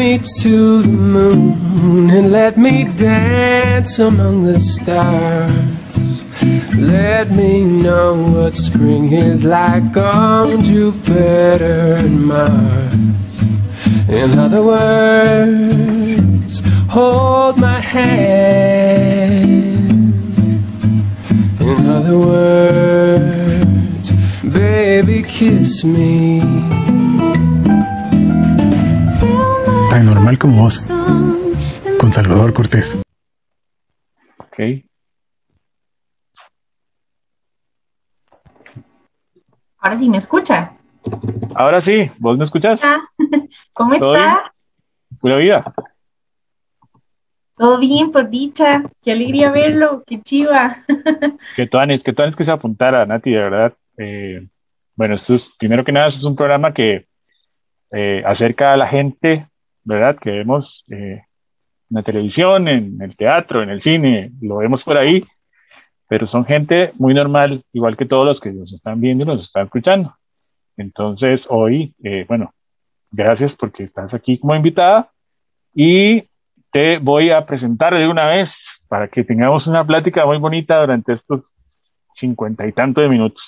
Me to the moon and let me dance among the stars. Let me know what spring is like on Jupiter and Mars. In other words, hold my hand. In other words, baby, kiss me. Tan normal como vos, con Salvador Cortés. Ok. Ahora sí me escucha. Ahora sí, ¿vos me escuchás? Ah, ¿Cómo ¿Todo está? Pura vida. Todo bien, por dicha. Qué alegría verlo. Qué chiva. Que Tuanes, que Tuanes que se apuntara, Nati, de verdad. Eh, bueno, esto es, primero que nada, esto es un programa que eh, acerca a la gente, ¿verdad? Que vemos eh, en la televisión, en el teatro, en el cine, lo vemos por ahí, pero son gente muy normal, igual que todos los que nos están viendo y nos están escuchando. Entonces, hoy, eh, bueno, gracias porque estás aquí como invitada y te voy a presentar de una vez para que tengamos una plática muy bonita durante estos cincuenta y tanto de minutos.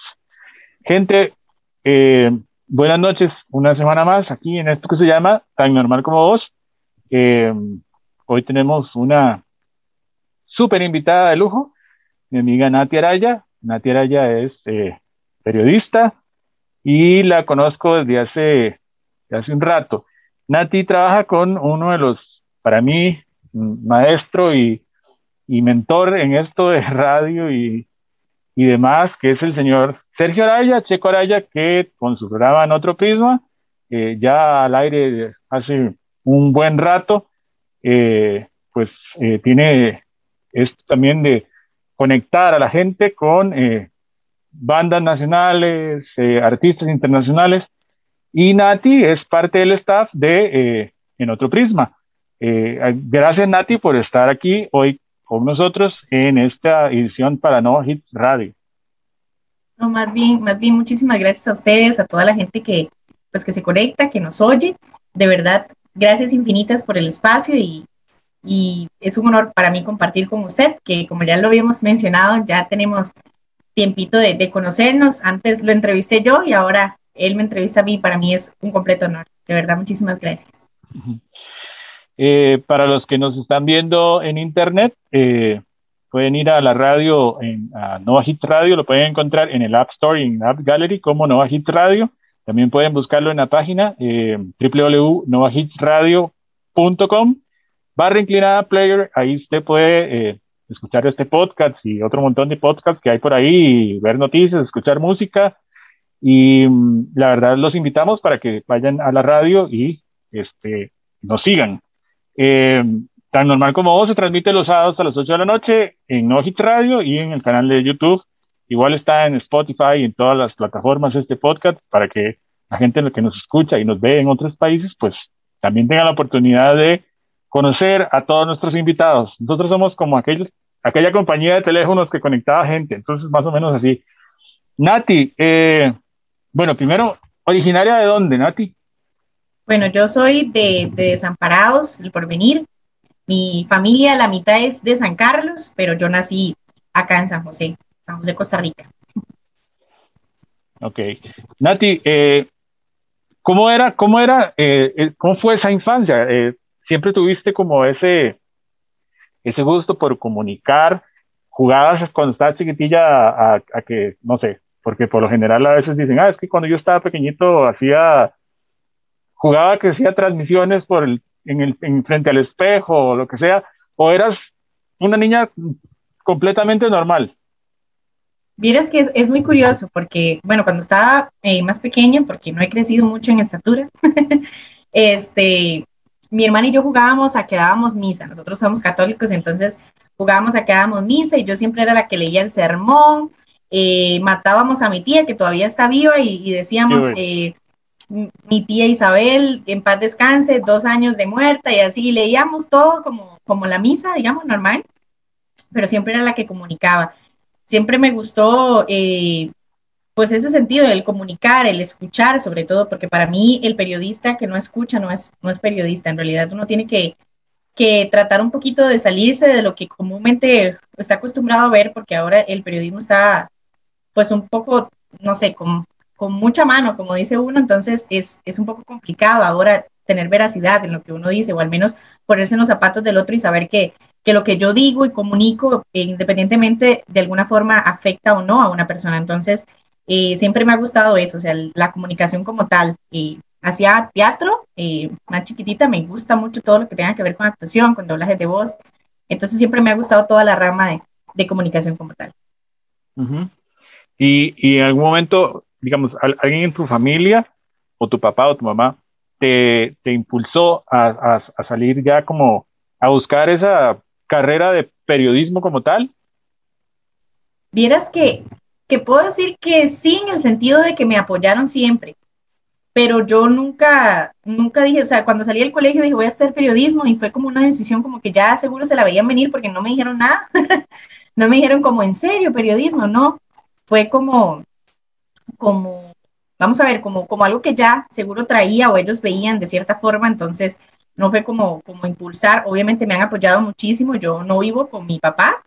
Gente, eh, buenas noches, una semana más aquí en esto que se llama Tan Normal como Vos. Eh, hoy tenemos una súper invitada de lujo, mi amiga Nati Araya. Nati Araya es eh, periodista y la conozco desde hace, desde hace un rato. Nati trabaja con uno de los, para mí, maestro y, y mentor en esto de radio y, y demás, que es el señor Sergio Araya, Checo Araya, que con su programa en otro prisma, eh, ya al aire hace un buen rato, eh, pues eh, tiene esto también de conectar a la gente con eh, bandas nacionales, eh, artistas internacionales, y Nati es parte del staff de eh, En Otro Prisma. Gracias Nati por estar aquí hoy con nosotros en esta edición para No Hit Radio. No, más bien, más bien, muchísimas gracias a ustedes, a toda la gente que, pues, que se conecta, que nos oye. De verdad, gracias infinitas por el espacio y, y es un honor para mí compartir con usted, que como ya lo habíamos mencionado, ya tenemos tiempito de, de conocernos. Antes lo entrevisté yo y ahora él me entrevista a mí. Para mí es un completo honor. De verdad, muchísimas gracias. Eh, para los que nos están viendo en internet, eh, pueden ir a la radio, en, a Nova Hit Radio, lo pueden encontrar en el App Store y en App Gallery como Nova Hit Radio. También pueden buscarlo en la página eh, www.novahitradio.com barra inclinada player. Ahí usted puede eh, escuchar este podcast y otro montón de podcasts que hay por ahí, ver noticias, escuchar música. Y mm, la verdad los invitamos para que vayan a la radio y este, nos sigan. Eh, tan normal como vos se transmite los sábados a las 8 de la noche en No Radio y en el canal de YouTube. Igual está en Spotify y en todas las plataformas este podcast para que la gente que nos escucha y nos ve en otros países, pues también tenga la oportunidad de conocer a todos nuestros invitados. Nosotros somos como aquel, aquella compañía de teléfonos que conectaba gente, entonces más o menos así. Nati, eh, bueno, primero, originaria de dónde, Nati? Bueno, yo soy de, de Desamparados, el Porvenir. Mi familia, la mitad es de San Carlos, pero yo nací acá en San José, San José, Costa Rica. Ok. Nati, eh, ¿cómo era, cómo era, eh, cómo fue esa infancia? Eh, ¿Siempre tuviste como ese, ese gusto por comunicar? ¿Jugabas cuando estabas chiquitilla a, a que, no sé, porque por lo general a veces dicen, ah, es que cuando yo estaba pequeñito hacía, jugaba que hacía transmisiones por el, en el, en frente al espejo o lo que sea, o eras una niña completamente normal. Vieras que es, es, muy curioso porque, bueno, cuando estaba eh, más pequeña, porque no he crecido mucho en estatura, este, mi hermana y yo jugábamos a que dábamos misa. Nosotros somos católicos, entonces jugábamos a que dábamos misa y yo siempre era la que leía el sermón. Eh, matábamos a mi tía que todavía está viva y, y decíamos, eh, mi tía Isabel, en paz descanse, dos años de muerta y así, leíamos todo como, como la misa, digamos, normal, pero siempre era la que comunicaba. Siempre me gustó eh, pues ese sentido del comunicar, el escuchar sobre todo, porque para mí el periodista que no escucha no es, no es periodista, en realidad uno tiene que, que tratar un poquito de salirse de lo que comúnmente está acostumbrado a ver, porque ahora el periodismo está pues un poco, no sé, con, con mucha mano, como dice uno, entonces es, es un poco complicado ahora tener veracidad en lo que uno dice, o al menos ponerse en los zapatos del otro y saber que, que lo que yo digo y comunico, eh, independientemente de alguna forma, afecta o no a una persona. Entonces, eh, siempre me ha gustado eso, o sea, la comunicación como tal. Eh, hacía teatro, más chiquitita, me gusta mucho todo lo que tenga que ver con actuación, con doblajes de voz. Entonces, siempre me ha gustado toda la rama de, de comunicación como tal. y, y en algún momento, digamos, alguien en tu familia, o tu papá o tu mamá, te, te impulsó a, a, salir ya como a buscar esa carrera de periodismo como tal? Vieras que, que puedo decir que sí, en el sentido de que me apoyaron siempre, pero yo nunca, nunca dije, o sea, cuando salí del colegio dije voy a estudiar periodismo y fue como una decisión como que ya seguro se la veían venir porque no me dijeron nada, no me dijeron como en serio periodismo, no, fue como, como vamos a ver, como, como algo que ya seguro traía o ellos veían de cierta forma, entonces no fue como, como impulsar, obviamente me han apoyado muchísimo, yo no vivo con mi papá,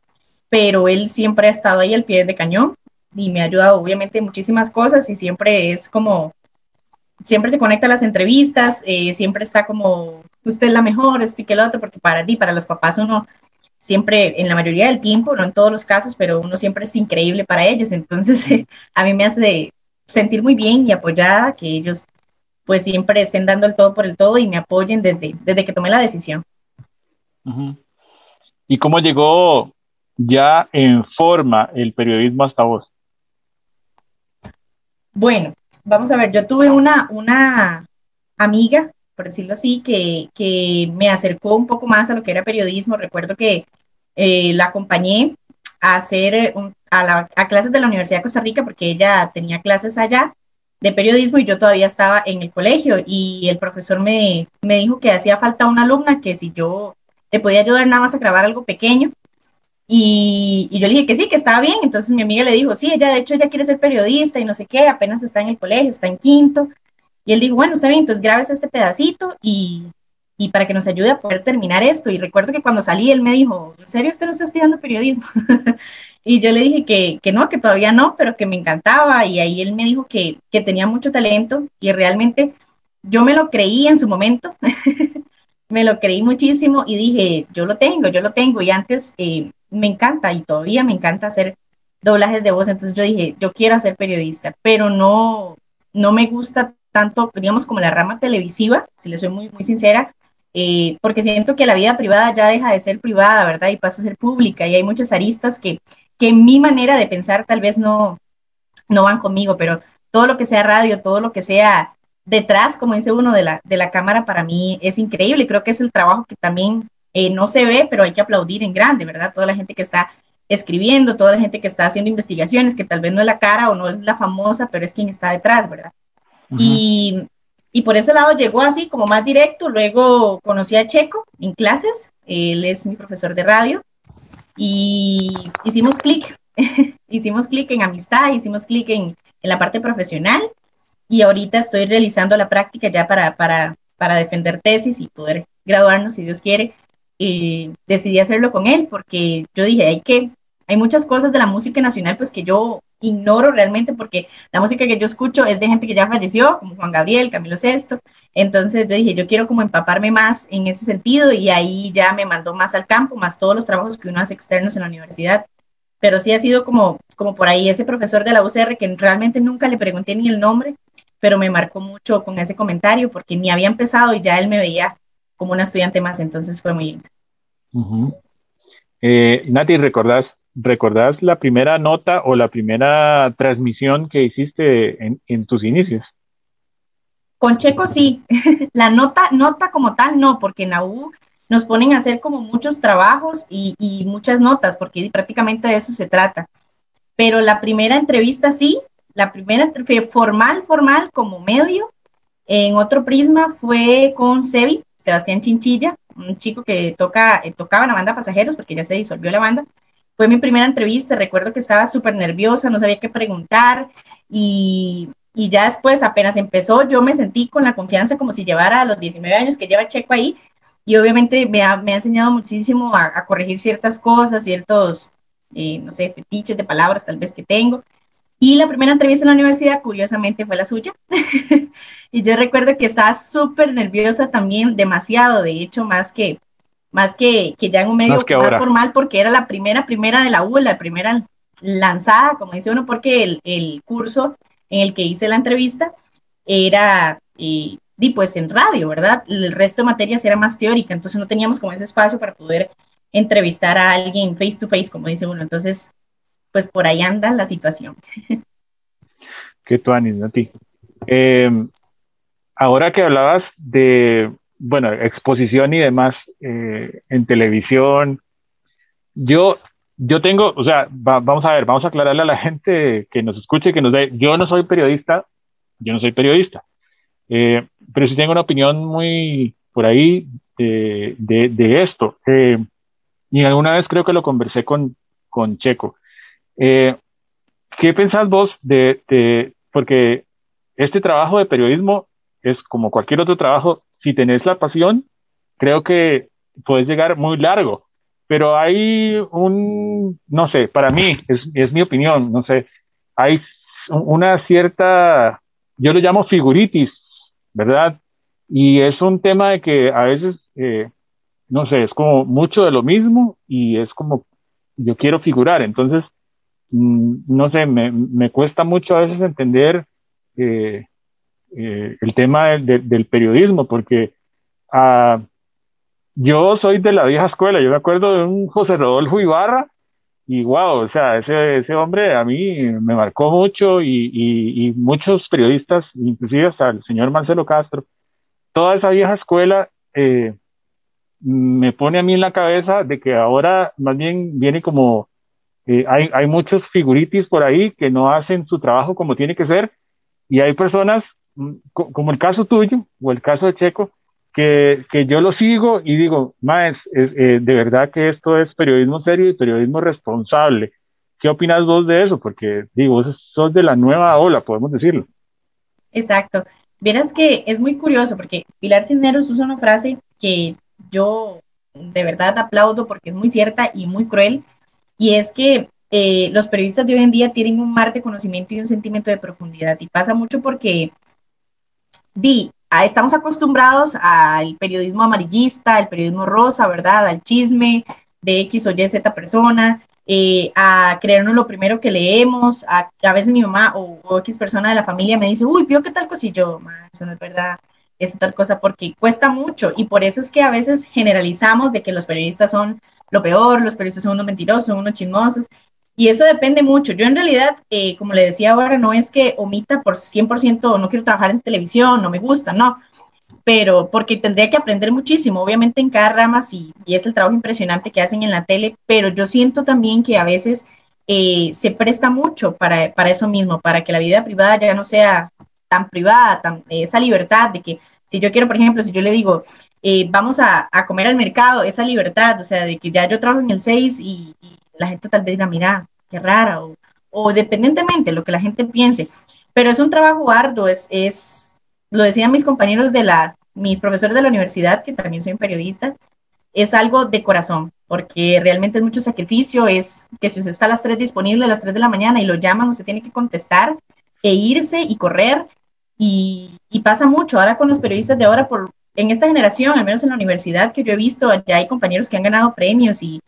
pero él siempre ha estado ahí al pie de cañón y me ha ayudado obviamente muchísimas cosas y siempre es como, siempre se conecta a las entrevistas, eh, siempre está como, usted es la mejor, este que el otro, porque para ti, para los papás uno siempre, en la mayoría del tiempo, no en todos los casos, pero uno siempre es increíble para ellos, entonces a mí me hace sentir muy bien y apoyada, que ellos pues siempre estén dando el todo por el todo y me apoyen desde, desde que tomé la decisión. ¿Y cómo llegó ya en forma el periodismo hasta vos? Bueno, vamos a ver, yo tuve una, una amiga, por decirlo así, que, me acercó un poco más a lo que era periodismo. Recuerdo que eh, la acompañé a hacer eh, a, clases de la Universidad de Costa Rica porque ella tenía clases allá de periodismo y yo todavía estaba en el colegio y el profesor me, dijo que hacía falta una alumna que si yo le podía ayudar nada más a grabar algo pequeño y, y, yo le dije que sí, que estaba bien. Entonces mi amiga le dijo, sí, ella de hecho ya quiere ser periodista y no sé qué, apenas está en el colegio, está en quinto. Y él dijo, bueno, está bien, entonces grabes este pedacito y, y para que nos ayude a poder terminar esto. Y recuerdo que cuando salí, él me dijo, ¿en serio usted no está estudiando periodismo? y yo le dije que, que, no, que todavía no, pero que me encantaba. Y ahí él me dijo que, que tenía mucho talento y realmente yo me lo creí en su momento. me lo creí muchísimo y dije, yo lo tengo, yo lo tengo. Y antes eh, me encanta y todavía me encanta hacer doblajes de voz. Entonces yo dije, yo quiero ser periodista, pero no, no me gusta tanto, digamos, como la rama televisiva, si le soy muy, muy sincera, eh, porque siento que la vida privada ya deja de ser privada, ¿verdad? Y pasa a ser pública y hay muchas aristas que, que en mi manera de pensar tal vez no, no van conmigo, pero todo lo que sea radio, todo lo que sea detrás, como dice uno, de la, de la cámara para mí es increíble. Creo que es el trabajo que también eh, no se ve, pero hay que aplaudir en grande, ¿verdad? Toda la gente que está escribiendo, toda la gente que está haciendo investigaciones, que tal vez no es la cara o no es la famosa, pero es quien está detrás, ¿verdad? Y y por ese lado llegó así como más directo. Luego conocí a Checo en clases. Él es mi profesor de radio. Y hicimos clic. hicimos clic en amistad, hicimos clic en, en, la parte profesional. Y ahorita estoy realizando la práctica ya para, para, para defender tesis y poder graduarnos, si Dios quiere. Y decidí hacerlo con él porque yo dije, hay que, hay muchas cosas de la música nacional pues que yo ignoro realmente porque la música que yo escucho es de gente que ya falleció, como Juan Gabriel, Camilo Sesto. Entonces yo dije, yo quiero como empaparme más en ese sentido y ahí ya me mandó más al campo, más todos los trabajos que uno hace externos en la universidad. Pero sí ha sido como, como por ahí ese profesor de la UCR que realmente nunca le pregunté ni el nombre, pero me marcó mucho con ese comentario porque ni había empezado y ya él me veía como una estudiante más, entonces fue muy lindo. Eh, Nati, ¿recordás ¿Recordás la primera nota o la primera transmisión que hiciste en, tus inicios? Con Checo sí, la nota, nota como tal no, porque en la U nos ponen a hacer como muchos trabajos y, muchas notas, porque prácticamente de eso se trata. Pero la primera entrevista sí, la primera formal, formal como medio, en otro prisma fue con Sebi, Sebastián Chinchilla, un chico que toca, eh, tocaba en la banda Pasajeros, porque ya se disolvió la banda, fue mi primera entrevista, recuerdo que estaba súper nerviosa, no sabía qué preguntar, Y, y ya después, apenas empezó, yo me sentí con la confianza como si llevara los 19 años que lleva Checo ahí. Y obviamente me ha, me ha enseñado muchísimo a, a, corregir ciertas cosas, ciertos, eh, no sé, fetiches de palabras tal vez que tengo. Y la primera entrevista en la universidad, curiosamente, fue la suya. y yo recuerdo que estaba súper nerviosa también, demasiado, de hecho, más que, más que, que ya en un medio más, formal, porque era la primera, primera de la U, la primera lanzada, como dice uno, porque el, el curso en el que hice la entrevista era, y, y pues en radio, ¿verdad? El resto de materias era más teórica, entonces no teníamos como ese espacio para poder entrevistar a alguien face to face, como dice uno. Entonces, pues por ahí anda la situación. Qué tú, Nati. Eh, ahora que hablabas de, bueno, exposición y demás eh, en televisión, yo, yo tengo, o sea, vamos a ver, vamos a aclararle a la gente que nos escuche, que nos dé, yo no soy periodista, yo no soy periodista, eh, pero sí tengo una opinión muy por ahí de, de, esto. y alguna vez creo que lo conversé con, con Checo. Eh, ¿Qué pensás vos de, porque este trabajo de periodismo es como cualquier otro trabajo, si tenés la pasión, creo que puedes llegar muy largo, pero hay un, no sé, para mí, es, es mi opinión, no sé, hay una cierta, yo lo llamo figuritis, ¿verdad? Y es un tema de que a veces, eh, no sé, es como mucho de lo mismo y es como, yo quiero figurar, entonces Mm, no sé, me, me, cuesta mucho a veces entender eh, eh, el tema del periodismo, porque uh, yo soy de la vieja escuela, yo me acuerdo de un José Rodolfo Ibarra, y wow, o sea, ese, ese hombre a mí me marcó mucho y, y, y, muchos periodistas, inclusive hasta el señor Marcelo Castro, toda esa vieja escuela eh, me pone a mí en la cabeza de que ahora más bien viene como eh, hay, hay muchos figuritis por ahí que no hacen su trabajo como tiene que ser y hay personas, como el caso tuyo o el caso de Checo, que, que yo lo sigo y digo, más eh, de verdad que esto es periodismo serio y periodismo responsable. ¿Qué opinas vos de eso? Porque digo, sos de la nueva ola, podemos decirlo. Exacto. Vieras que es muy curioso porque Pilar Cisneros usa una frase que yo de verdad aplaudo porque es muy cierta y muy cruel y es que eh, los periodistas de hoy en día tienen un mar de conocimiento y un sentimiento de profundidad. Y pasa mucho porque, di, estamos acostumbrados al periodismo amarillista, al periodismo rosa, ¿verdad? Al chisme de X o Y, Z persona, eh, a creernos lo primero que leemos. A, veces mi mamá o, X persona de la familia me dice, uy, vio qué tal cosillo, eso no es verdad es tal cosa porque cuesta mucho y por eso es que a veces generalizamos de que los periodistas son lo peor, los periodistas son unos mentirosos, son unos chismosos, y eso depende mucho. Yo en realidad, eh, como le decía ahora, no es que omita por 100% no quiero trabajar en televisión, no me gusta, no, pero porque tendría que aprender muchísimo, obviamente en cada rama sí, y es el trabajo impresionante que hacen en la tele, pero yo siento también que a veces eh, se presta mucho para, para eso mismo, para que la vida privada ya no sea tan privada, tan, esa libertad de que si yo quiero, por ejemplo, si yo le digo, eh, vamos a, a, comer al mercado, esa libertad, o sea, de que ya yo trabajo en el 6 y, la gente tal vez diga, mira, qué rara, o, o dependientemente lo que la gente piense, pero es un trabajo arduo, es, es, lo decían mis compañeros de la, mis profesores de la universidad, que también soy periodista, es algo de corazón, porque realmente es mucho sacrificio, es que si usted está a las 3 disponible a las 3 de la mañana y lo llaman, usted tiene que contestar e irse y correr, y, y, pasa mucho. Ahora con los periodistas de ahora, por, en esta generación, al menos en la universidad que yo he visto, ya hay compañeros que han ganado premios y,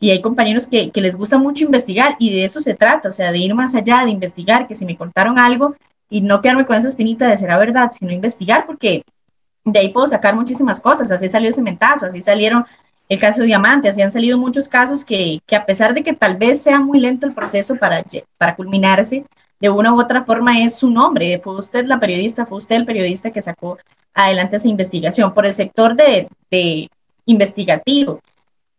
y hay compañeros que, que, les gusta mucho investigar y de eso se trata, o sea, de ir más allá, de investigar, que si me contaron algo y no quedarme con esa espinita de será verdad, sino investigar, porque de ahí puedo sacar muchísimas cosas, así salió Cementazo, así salieron el caso Diamante, así han salido muchos casos que, que a pesar de que tal vez sea muy lento el proceso para, para culminarse, de una u otra forma es su nombre. Fue usted la periodista, fue usted el periodista que sacó adelante esa investigación por el sector de, de investigativo.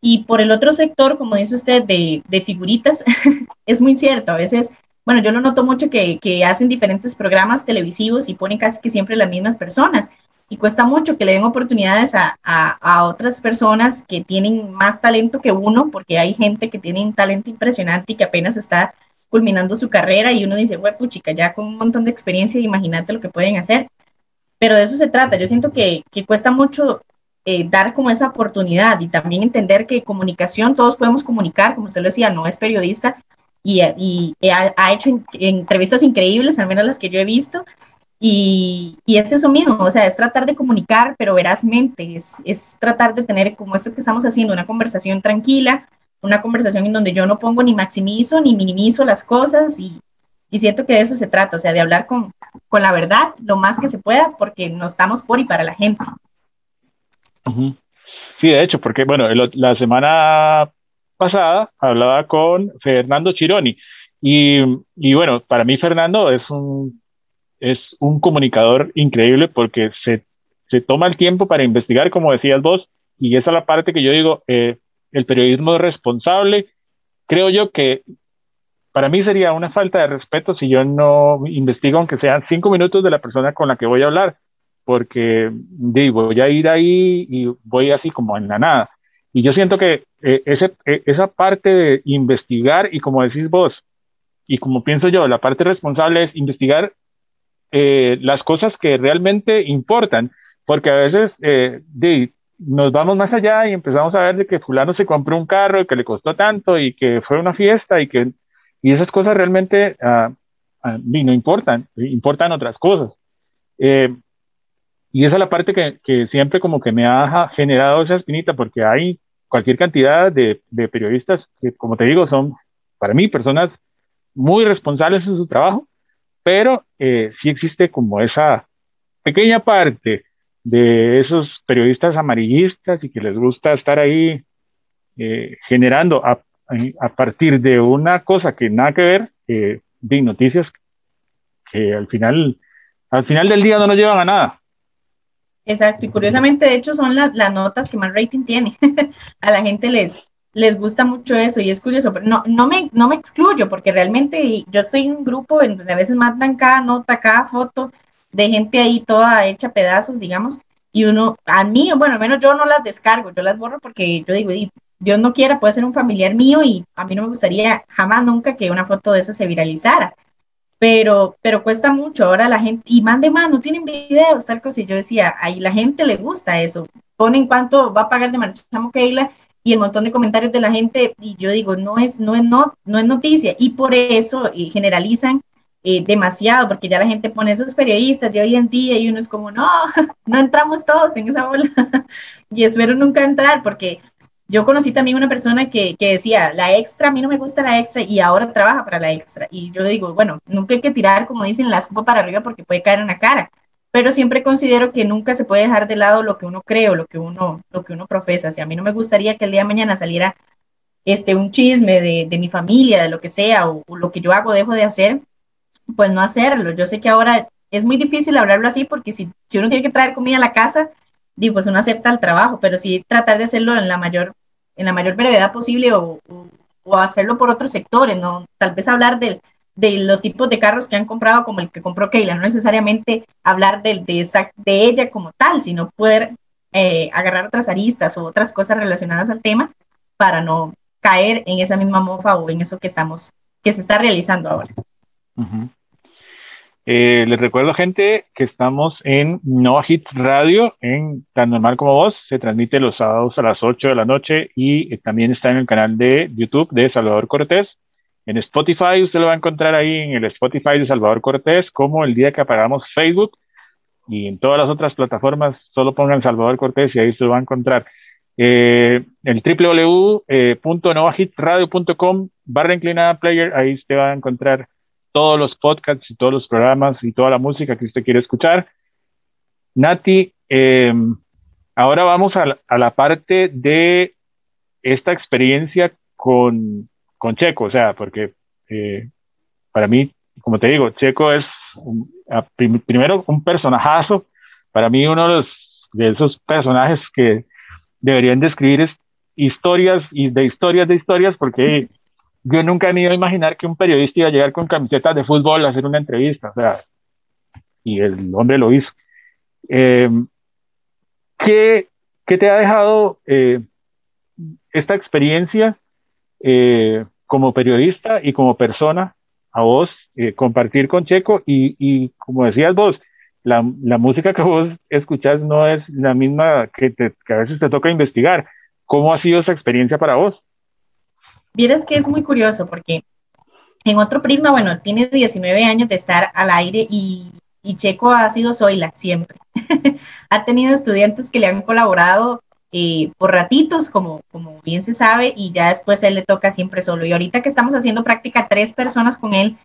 Y por el otro sector, como dice usted, de, de figuritas, es muy cierto. A veces, bueno, yo lo noto mucho que, que hacen diferentes programas televisivos y ponen casi que siempre las mismas personas. Y cuesta mucho que le den oportunidades a, a, otras personas que tienen más talento que uno, porque hay gente que tiene un talento impresionante y que apenas está culminando su carrera y uno dice, güey, puchica, ya con un montón de experiencia, imagínate lo que pueden hacer. Pero de eso se trata. Yo siento que, que cuesta mucho eh, dar como esa oportunidad y también entender que comunicación, todos podemos comunicar, como usted lo decía, no es periodista y, ha, hecho entrevistas increíbles, al menos las que yo he visto, y, es eso mismo, o sea, es tratar de comunicar, pero verazmente, es, tratar de tener como esto que estamos haciendo, una conversación tranquila, una conversación en donde yo no pongo ni maximizo ni minimizo las cosas y, y siento que de eso se trata, o sea, de hablar con, con la verdad lo más que se pueda porque no estamos por y para la gente. Sí, de hecho, porque bueno, la semana pasada hablaba con Fernando Chironi y, y, bueno, para mí Fernando es un, es un comunicador increíble porque se, se toma el tiempo para investigar, como decías vos, y esa es la parte que yo digo, eh, el periodismo es responsable. Creo yo que para mí sería una falta de respeto si yo no investigo, aunque sean cinco minutos de la persona con la que voy a hablar porque digo, voy a ir ahí y voy así como en la nada. Y yo siento que eh, ese, eh, esa parte de investigar y como decís vos, y como pienso yo, la parte responsable es investigar eh, las cosas que realmente importan, porque a veces de, nos vamos más allá y empezamos a ver de que fulano se compró un carro y que le costó tanto y que fue una fiesta y que y esas cosas realmente uh, no importan, importan otras cosas. Eh, y esa es la parte que, que, siempre como que me ha generado esa espinita, porque hay cualquier cantidad de, de, periodistas que, como te digo, son para mí personas muy responsables en su trabajo, pero eh, sí existe como esa pequeña parte de esos periodistas amarillistas y que les gusta estar ahí eh, generando a, a, partir de una cosa que nada que ver, eh, de noticias que al final, al final del día no nos llevan a nada. Exacto, y curiosamente, de hecho, son las, notas que más rating tiene. a la gente les, les gusta mucho eso y es curioso, pero no, no, me, no me excluyo porque realmente yo estoy en un grupo en donde a veces mandan cada nota, cada foto de gente ahí toda hecha pedazos, digamos, y uno, a mí, bueno, al menos yo no las descargo, yo las borro porque yo digo, Dios no quiera, puede ser un familiar mío y a mí no me gustaría jamás nunca que una foto de esa se viralizara pero, pero cuesta mucho. Ahora la gente, y mande más, no tienen videos, tal cosa. Y yo decía, ahí la gente le gusta eso. Ponen cuánto va a pagar de marchamo Keila y el montón de comentarios de la gente. Y yo digo, no es, no es, no, no es noticia. Y por eso generalizan eh, demasiado, porque ya la gente pone esos periodistas de hoy en día y uno es como, no, no entramos todos en esa bola. y espero nunca entrar, porque yo conocí también una persona que, que, decía, la extra, a mí no me gusta la extra y ahora trabaja para la extra. Y yo digo, bueno, nunca hay que tirar, como dicen, la escopa para arriba porque puede caer en la cara. Pero siempre considero que nunca se puede dejar de lado lo que uno cree o lo que uno, lo que uno profesa. Si a mí no me gustaría que el día de mañana saliera este, un chisme de, de mi familia, de lo que sea, o, o lo que yo hago, dejo de hacer, pues no hacerlo. Yo sé que ahora es muy difícil hablarlo así porque si, si uno tiene que traer comida a la casa, digo, pues uno acepta el trabajo, pero sí tratar de hacerlo en la mayor en la mayor brevedad posible o, o, hacerlo por otros sectores, ¿no? Tal vez hablar de, de los tipos de carros que han comprado como el que compró Keila, no necesariamente hablar de, de, de ella como tal, sino poder eh, agarrar otras aristas o otras cosas relacionadas al tema para no caer en esa misma mofa o en eso que estamos, que se está realizando ahora. Eh, les recuerdo, gente, que estamos en Nova Hits Radio, en tan normal como vos. Se transmite los sábados a las 8 de la noche y eh, también está en el canal de YouTube de Salvador Cortés. En Spotify, usted lo va a encontrar ahí en el Spotify de Salvador Cortés, como el día que apagamos Facebook. Y en todas las otras plataformas, solo pongan Salvador Cortés y ahí se lo va a encontrar. Eh, el www.novahitradio.com barra inclinada player, ahí usted va a encontrar todos los podcasts y todos los programas y toda la música que usted quiere escuchar. Nati, eh, ahora vamos a la, parte de esta experiencia con, con Checo, o sea, porque eh, para mí, como te digo, Checo es primero un personajazo, para mí uno de esos personajes que deberían describir es historias y de historias de historias, porque yo nunca me iba a imaginar que un periodista iba a llegar con camisetas de fútbol a hacer una entrevista, o sea, y el hombre lo hizo. Eh, ¿qué, ¿qué, te ha dejado eh, esta experiencia eh, como periodista y como persona a vos eh, compartir con Checo y, y, como decías vos, la, la, música que vos escuchás no es la misma que, te, que a veces te toca investigar. ¿Cómo ha sido esa experiencia para vos? Vieras que es muy curioso porque en otro prisma, bueno, tiene 19 años de estar al aire y, y Checo ha sido Zoila siempre. ha tenido estudiantes que le han colaborado eh, por ratitos, como, como bien se sabe, y ya después él le toca siempre solo. Y ahorita que estamos haciendo práctica tres personas con él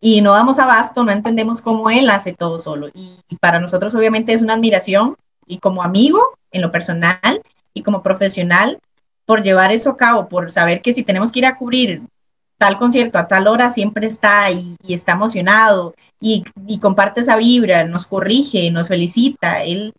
y no damos abasto, no entendemos cómo él hace todo solo. Y, para nosotros obviamente es una admiración y como amigo en lo personal y como profesional por llevar eso a cabo, por saber que si tenemos que ir a cubrir tal concierto a tal hora siempre está y, está emocionado y, comparte esa vibra, nos corrige, nos felicita. Él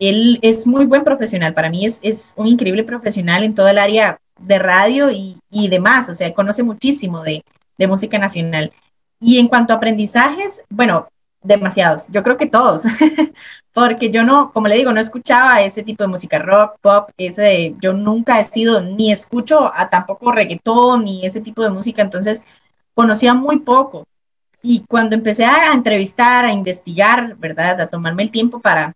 es muy buen profesional, para mí es, es un increíble profesional en todo el área de radio y, y demás, o sea, conoce muchísimo de, de música nacional. Y en cuanto a aprendizajes, bueno, demasiados, yo creo que todos, porque yo no, como le digo, no escuchaba ese tipo de música rock, pop, ese, yo nunca he sido, ni escucho a tampoco reggaetón, ni ese tipo de música, entonces conocía muy poco. Y cuando empecé a entrevistar, a investigar, ¿verdad? A tomarme el tiempo para,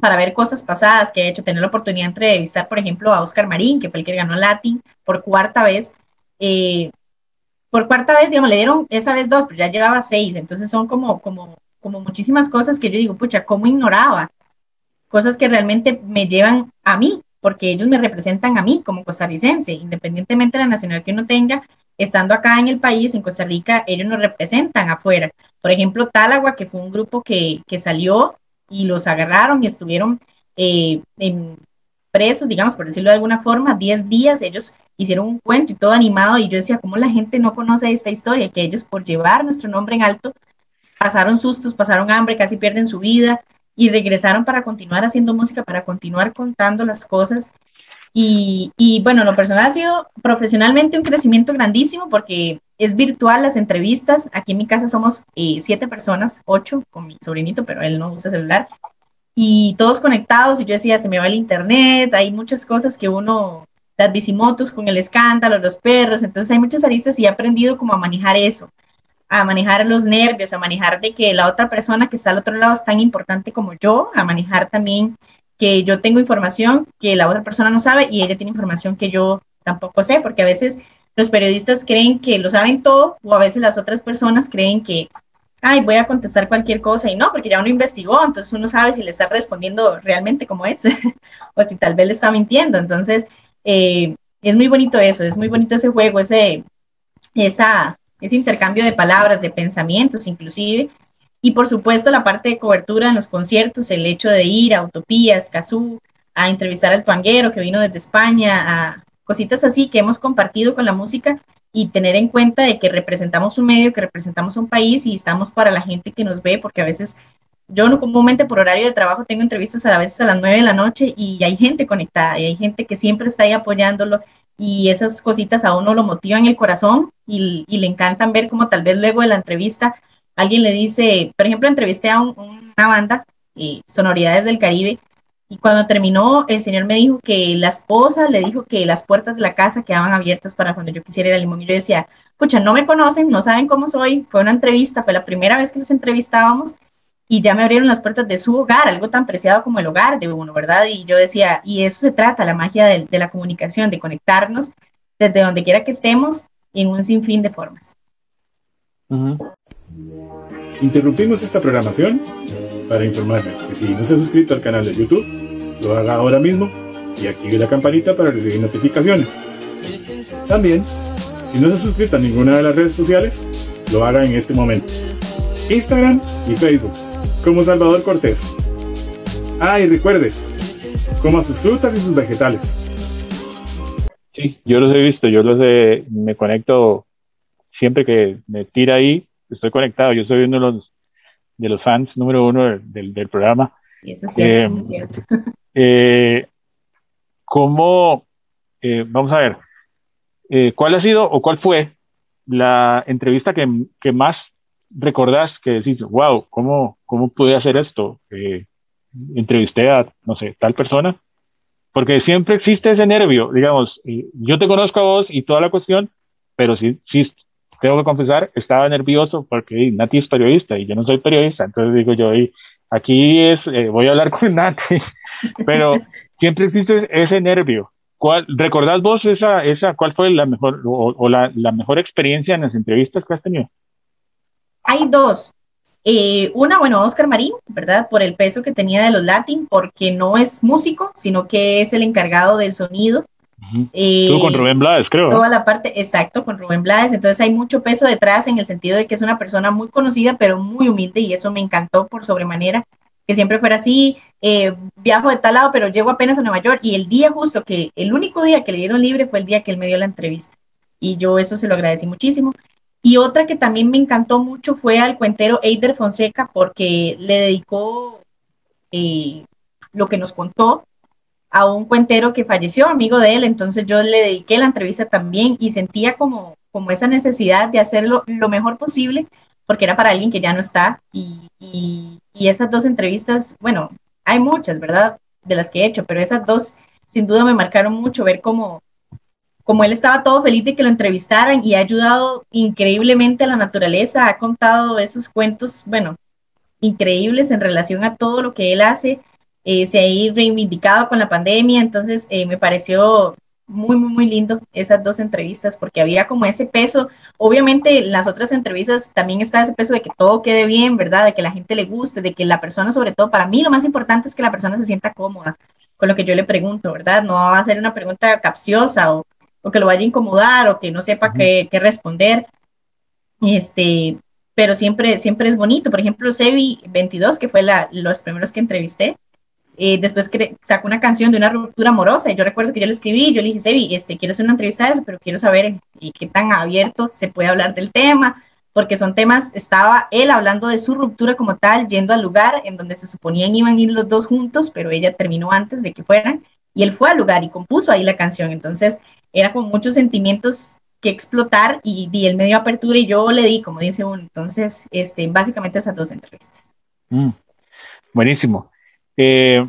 para ver cosas pasadas que he hecho, tener la oportunidad de entrevistar, por ejemplo, a Oscar Marín, que fue el que ganó Latin por cuarta vez. Eh, por cuarta vez, digamos, le dieron esa vez dos, pero ya llevaba seis, entonces son como, como, como muchísimas cosas que yo digo, pucha, ¿cómo ignoraba? Cosas que realmente me llevan a mí, porque ellos me representan a mí como costarricense, independientemente de la nacionalidad que uno tenga, estando acá en el país, en Costa Rica, ellos nos representan afuera. Por ejemplo, Talagua, que fue un grupo que, que salió y los agarraron y estuvieron eh, presos, digamos, por decirlo de alguna forma, 10 días, ellos hicieron un cuento y todo animado y yo decía, ¿cómo la gente no conoce esta historia? Que ellos por llevar nuestro nombre en alto pasaron sustos, pasaron hambre, casi pierden su vida y regresaron para continuar haciendo música, para continuar contando las cosas. Y, bueno, lo personal ha sido profesionalmente un crecimiento grandísimo porque es virtual las entrevistas. Aquí en mi casa somos eh, siete personas, ocho con mi sobrinito, pero él no usa celular. Y todos conectados, y yo decía, se me va el internet, hay muchas cosas que uno, las bicimotos con el escándalo, los perros, entonces hay muchas aristas y he aprendido como a manejar eso, a manejar los nervios, a manejar de que la otra persona que está al otro lado es tan importante como yo, a manejar también que yo tengo información que la otra persona no sabe y ella tiene información que yo tampoco sé, porque a veces los periodistas creen que lo saben todo o a veces las otras personas creen que, ay, voy a contestar cualquier cosa y no, porque ya uno investigó, entonces uno sabe si le está respondiendo realmente como es o si tal vez le está mintiendo. Entonces, eh, es muy bonito eso, es muy bonito ese juego, ese, esa, ese intercambio de palabras, de pensamientos inclusive. Y por supuesto la parte de cobertura en los conciertos, el hecho de ir a Utopías, Cazú, a entrevistar al tuanguero que vino desde España, a, cositas así que hemos compartido con la música y tener en cuenta de que representamos un medio, que representamos un país y estamos para la gente que nos ve, porque a veces yo no comúnmente por horario de trabajo tengo entrevistas a veces a las 9 de la noche y hay gente conectada y hay gente que siempre está ahí apoyándolo y esas cositas a uno lo motivan el corazón y, le encantan ver como tal vez luego de la entrevista alguien le dice, por ejemplo, entrevisté a una banda, eh, Sonoridades del Caribe, y cuando terminó, el señor me dijo que la esposa le dijo que las puertas de la casa quedaban abiertas para cuando yo quisiera ir al limón. Y yo decía, pucha, no me conocen, no saben cómo soy. Fue una entrevista, fue la primera vez que nos entrevistábamos y ya me abrieron las puertas de su hogar, algo tan preciado como el hogar de uno, ¿verdad? Y yo decía, y eso se trata, la magia de, la comunicación, de conectarnos desde donde quiera que estemos en un sinfín de formas. Interrumpimos esta programación para informarles que si no se ha suscrito al canal de YouTube, lo haga ahora mismo y active la campanita para recibir notificaciones. También, si no se ha suscrito a ninguna de las redes sociales, lo haga en este momento. Instagram y Facebook, como Salvador Cortés. Ah, y recuerde, coma sus frutas y sus vegetales. Sí, yo los he visto, yo los he, me conecto siempre que me tira ahí, estoy conectado, yo soy uno de los de los fans número uno del, del programa. Y eso es cierto, es cierto. Eh, ¿Cómo, eh, vamos a ver, eh, cuál ha sido o cuál fue la entrevista que, que más recordás que decís, wow, ¿cómo, cómo pude hacer esto? entrevisté a, no sé, tal persona. Porque siempre existe ese nervio, digamos, yo te conozco a vos y toda la cuestión, pero si, si tengo que confesar, estaba nervioso porque Nati es periodista y yo no soy periodista, entonces digo yo, aquí es, eh, voy a hablar con Nati, pero siempre existe ese nervio. ¿Cuál, ¿Recordás vos esa, esa, cuál fue la mejor o, la, la, mejor experiencia en las entrevistas que has tenido? Hay dos. Eh, una, bueno, Oscar Marín, ¿verdad? Por el peso que tenía de los Latin, porque no es músico, sino que es el encargado del sonido. Eh, con Rubén Blades, creo. Toda la parte, exacto, con Rubén Blades. Entonces hay mucho peso detrás en el sentido de que es una persona muy conocida, pero muy humilde, y eso me encantó por sobremanera que siempre fuera así, eh, viajo de tal lado, pero llego apenas a Nueva York y el día justo que, el único día que le dieron libre fue el día que él me dio la entrevista y yo eso se lo agradecí muchísimo. Y otra que también me encantó mucho fue al cuentero Eider Fonseca porque le dedicó eh, lo que nos contó a un cuentero que falleció, amigo de él, entonces yo le dediqué la entrevista también y sentía como, como esa necesidad de hacerlo lo mejor posible porque era para alguien que ya no está y, y, esas dos entrevistas, bueno, hay muchas, ¿verdad? De las que he hecho, pero esas dos sin duda me marcaron mucho ver cómo, cómo él estaba todo feliz de que lo entrevistaran y ha ayudado increíblemente a la naturaleza, ha contado esos cuentos, bueno, increíbles en relación a todo lo que él hace, eh, se ha reivindicado con la pandemia, entonces eh, me pareció muy, muy, muy lindo esas dos entrevistas porque había como ese peso. Obviamente en las otras entrevistas también está ese peso de que todo quede bien, ¿verdad? De que la gente le guste, de que la persona, sobre todo, para mí lo más importante es que la persona se sienta cómoda con lo que yo le pregunto, ¿verdad? No va a ser una pregunta capciosa o, o que lo vaya a incomodar o que no sepa qué, qué, responder. Este, pero siempre, siempre es bonito. Por ejemplo, Sebi 22, que fue la, los primeros que entrevisté, eh, después sacó una canción de una ruptura amorosa y yo recuerdo que yo le escribí, yo le dije, Sebi, este, quiero hacer una entrevista de eso, pero quiero saber eh, qué tan abierto se puede hablar del tema, porque son temas, estaba él hablando de su ruptura como tal, yendo al lugar en donde se suponían iban a ir los dos juntos, pero ella terminó antes de que fueran, y él fue al lugar y compuso ahí la canción, entonces era con muchos sentimientos que explotar y di el medio apertura y yo le di, como dice uno, entonces, este, básicamente esas dos entrevistas. Mm, buenísimo. Eh,